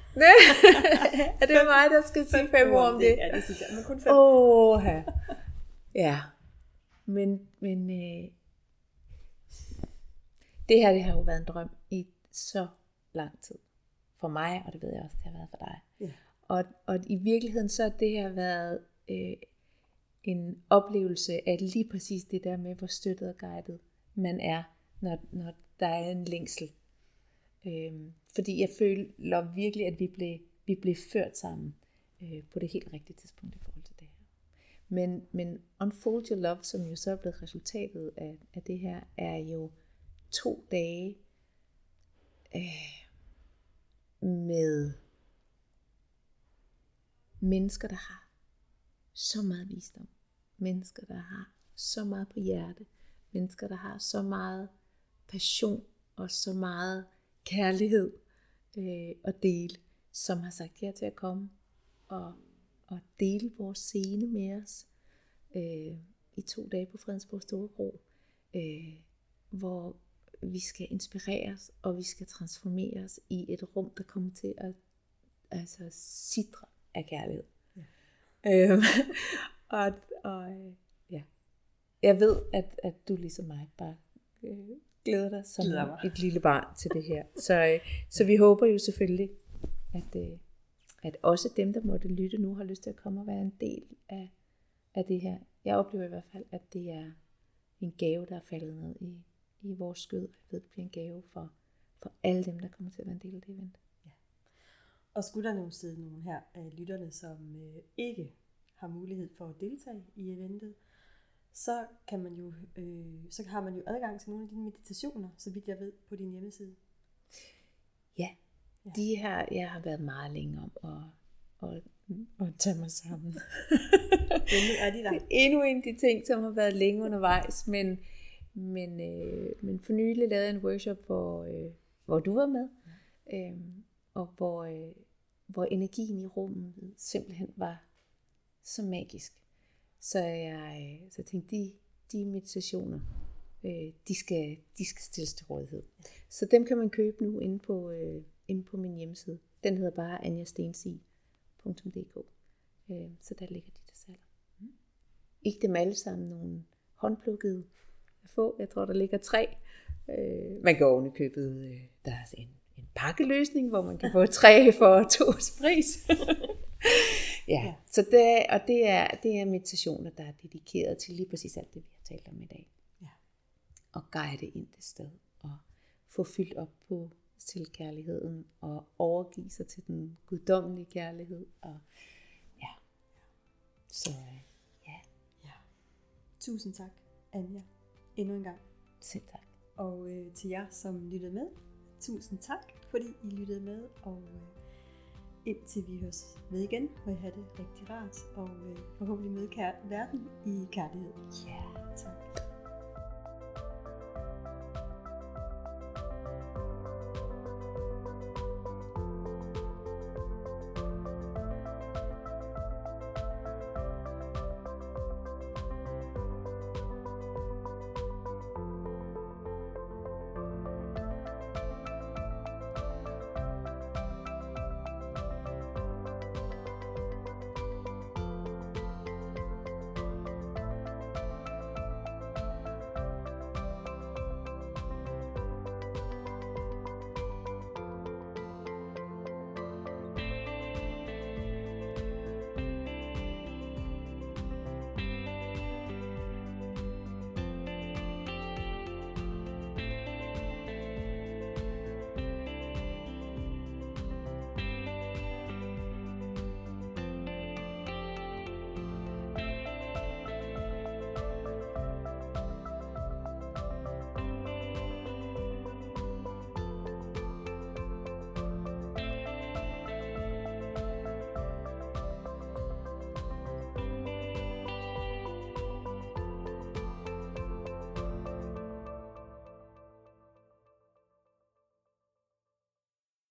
*laughs* er det mig, der skal sige fem ord om det? Ja, det synes jeg. Men kun fem. Åh, ja. ja. Men, men øh, det her, det har jo været en drøm i så lang tid. For mig, og det ved jeg også, det har været for dig. Ja. Og, og i virkeligheden så har det her været øh, en oplevelse af lige præcis det der med, hvor støttet og guidet man er, når, når der er en længsel. Øh, fordi jeg føler virkelig, at vi blev, vi blev ført sammen øh, på det helt rigtige tidspunkt i forhold til det her. Men, men Unfold Your Love, som jo så er blevet resultatet af, af det her, er jo to dage øh, med mennesker, der har så meget visdom. Mennesker, der har så meget på hjerte. Mennesker, der har så meget passion og så meget kærlighed øh, at dele, som har sagt ja til at komme og, og dele vores scene med os øh, i to dage på Fredensborg Storebro, øh, hvor vi skal inspireres, og vi skal transformeres i et rum, der kommer til at altså, sidre af kærlighed. Ja. Øhm, *laughs* og, og øh, ja, jeg ved, at, at du ligesom mig bare glæder dig som Glæder mig. et lille barn til det her. Så, øh, så vi håber jo selvfølgelig, at, øh, at også dem, der måtte lytte nu, har lyst til at komme og være en del af, af det her. Jeg oplever i hvert fald, at det er en gave, der er faldet ned i, i vores skød. Jeg ved, det bliver en gave for, for alle dem, der kommer til at være en del af det event. Og skulle der nu sidde nogen her af lytterne, som øh, ikke har mulighed for at deltage i eventet, så kan man jo, øh, så har man jo adgang til nogle af dine meditationer, så vidt jeg ved, på din hjemmeside. Ja, Ja. de her, jeg har været meget længe om at, at, at tage mig sammen. *laughs* Men nu er de der. Endnu en af de ting, som har været længe undervejs, men, men, øh, men for nylig lavede jeg en workshop, hvor, øh, hvor du var med, øh, og hvor, øh, hvor energien i rummet simpelthen var så magisk. Så jeg, så tænkte, de, de meditationer, øh, de, skal, de skal stilles til rådighed. Så dem kan man købe nu inde på, øh, inde på min hjemmeside. Den hedder bare anjastensi.dk. Øh, så der ligger de til salg. Ikke dem alle sammen nogle håndplukkede få. Jeg tror, der ligger tre. Øh, man kan oven købet, øh, der er en, en pakkeløsning, hvor man kan få *laughs* tre for to pris. *laughs* ja, Ja. så det, og det er, det er meditationer, der er dedikeret til lige præcis alt det, vi har talt om i dag. Ja. Og guide ind det sted, og få fyldt op på til kærligheden, og overgive sig til den guddommelige kærlighed. Og, ja. Så, øh, tusind tak, Anja, endnu en gang. Selv tak. Og øh, til jer, som lyttede med, tusind tak, fordi I lyttede med. Og øh, indtil vi høres med igen, må I have det rigtig rart. Og øh, forhåbentlig møde kær- verden i kærlighed. Ja. Tak.